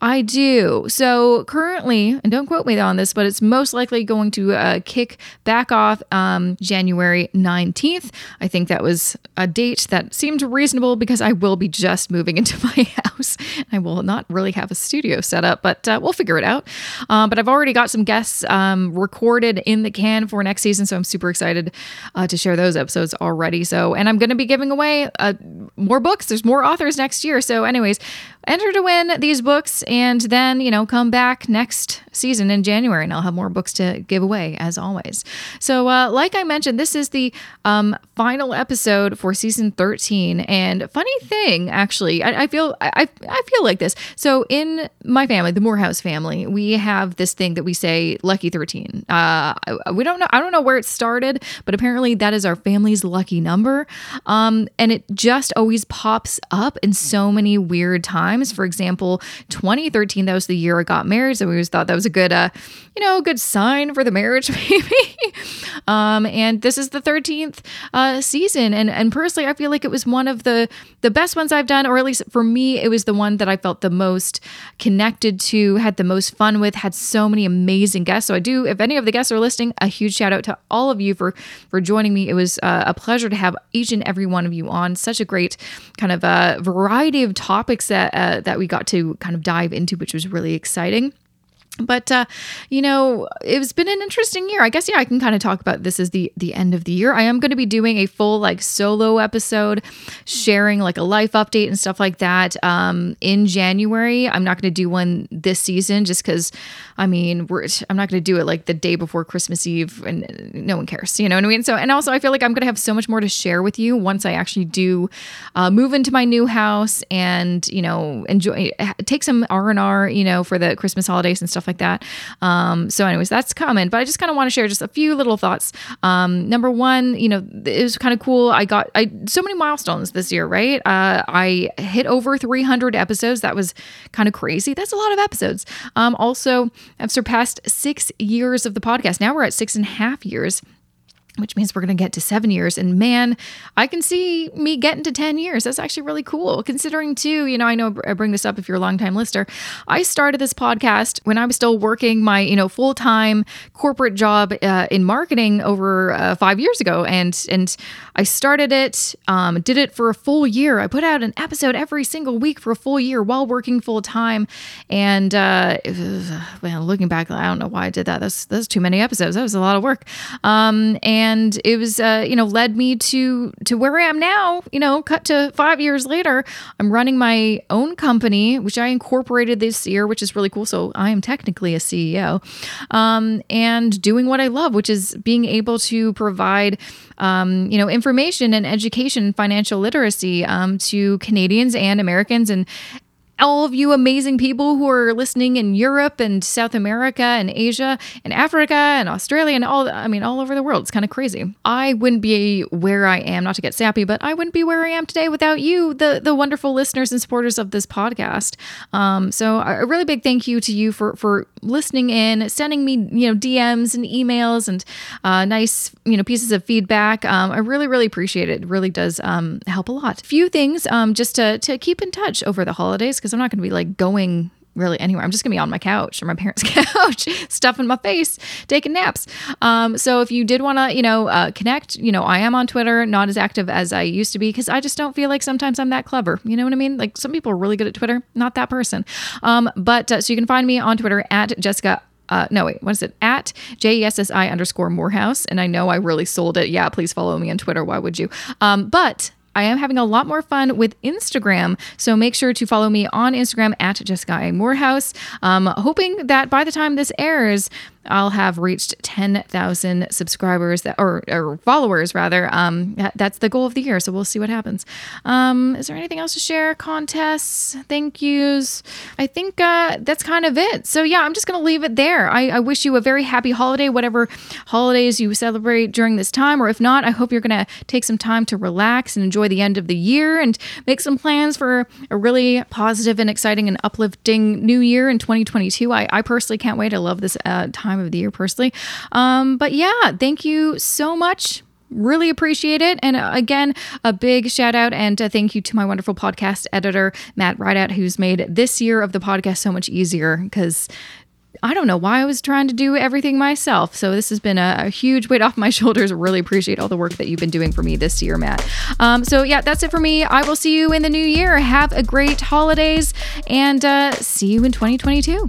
I do. So currently, and don't quote me on this, but it's most likely going to uh, kick back off um, January 19th. I think that was a date that seemed reasonable because I will be just moving into my house. I will not really have a studio set up, but uh, we'll figure it out. Um, but I've already got some guests um, recorded in the can for next season, so I'm super excited uh, to share those episodes already. So, and I'm going to be giving away uh, more books. There's more authors next year. So, anyways, enter to win these books and then, you know, come back next season in January and I'll have more books to give away as always. So, uh, like I mentioned, this is the um, final episode for season 13. And funny thing, actually, I, I feel I, I feel like this. So, in my family, the Moorhouse family, we have this thing that we say lucky 13. Uh, we don't know, I don't know where it started, but apparently that is our family's lucky number. Um, and it just always pops up in so many weird times. For example, 2013, that was the year I got married. So we always thought that was a good, uh, you know, good sign for the marriage, maybe. um, and this is the 13th uh, season, and and personally, I feel like it was one of the the best ones I've done, or at least for me, it was the one that I felt the most connected to, had the most fun with, had so many amazing guests. So I do, if any of the guests are listening, a huge shout out to all of you for for joining me. It was uh, a pleasure to have each and every one of you on. Such a great kind of uh, variety of topics that uh, that we got to kind of dive into, which was really exciting. But uh, you know, it's been an interesting year. I guess yeah, I can kind of talk about this as the the end of the year. I am going to be doing a full like solo episode, sharing like a life update and stuff like that um, in January. I'm not going to do one this season just because, I mean, we're I'm not going to do it like the day before Christmas Eve, and no one cares. You know what I mean? So and also I feel like I'm going to have so much more to share with you once I actually do uh, move into my new house and you know enjoy take some R and R you know for the Christmas holidays and stuff like that. Um, so, anyways, that's common. But I just kind of want to share just a few little thoughts. Um, number one, you know, it was kind of cool. I got I so many milestones this year, right? Uh, I hit over 300 episodes. That was kind of crazy. That's a lot of episodes. Um, also, I've surpassed six years of the podcast. Now we're at six and a half years which means we're going to get to seven years. And man, I can see me getting to 10 years. That's actually really cool. Considering, too, you know, I know I bring this up if you're a longtime listener. I started this podcast when I was still working my, you know, full time corporate job uh, in marketing over uh, five years ago. And, and I started it, um, did it for a full year. I put out an episode every single week for a full year while working full time. And, uh, well, looking back, I don't know why I did that. That's, that's too many episodes. That was a lot of work. Um, and and it was uh, you know led me to to where I am now. You know, cut to five years later, I'm running my own company, which I incorporated this year, which is really cool. So I am technically a CEO, um, and doing what I love, which is being able to provide um, you know, information and education, financial literacy um, to Canadians and Americans and all of you amazing people who are listening in Europe and South America and Asia and Africa and Australia and all I mean all over the world. It's kind of crazy. I wouldn't be where I am, not to get sappy, but I wouldn't be where I am today without you, the the wonderful listeners and supporters of this podcast. Um, so a really big thank you to you for for listening in, sending me you know DMs and emails and uh, nice you know pieces of feedback. Um, I really really appreciate it. It really does um, help a lot. A few things um, just to to keep in touch over the holidays because I'm not going to be like going really anywhere. I'm just gonna be on my couch or my parents' couch, stuffing my face, taking naps. Um, so if you did want to, you know, uh, connect, you know, I am on Twitter, not as active as I used to be because I just don't feel like sometimes I'm that clever. You know what I mean? Like some people are really good at Twitter, not that person. Um, but uh, so you can find me on Twitter at Jessica uh, no, wait, what is it? At J-E-S-S-I underscore Moorhouse. And I know I really sold it. Yeah, please follow me on Twitter. Why would you? Um, but I am having a lot more fun with Instagram. So make sure to follow me on Instagram at Jessica A. Moorhouse. Um, hoping that by the time this airs, I'll have reached 10,000 subscribers that, or, or followers rather. Um, that's the goal of the year. So we'll see what happens. Um, is there anything else to share? Contests, thank yous. I think uh, that's kind of it. So yeah, I'm just going to leave it there. I, I wish you a very happy holiday, whatever holidays you celebrate during this time. Or if not, I hope you're going to take some time to relax and enjoy the end of the year and make some plans for a really positive and exciting and uplifting new year in 2022. I, I personally can't wait. I love this uh, time time of the year personally. Um, but yeah, thank you so much really appreciate it. And uh, again, a big shout out and uh, thank you to my wonderful podcast editor, Matt Rideout, who's made this year of the podcast so much easier because. I don't know why I was trying to do everything myself. So this has been a, a, huge weight off my shoulders. Really appreciate all the work that you've been doing for me this year, Matt. Um, so yeah, that's it for me. I will see you in the new year. Have a great holidays and uh, see you in 2022.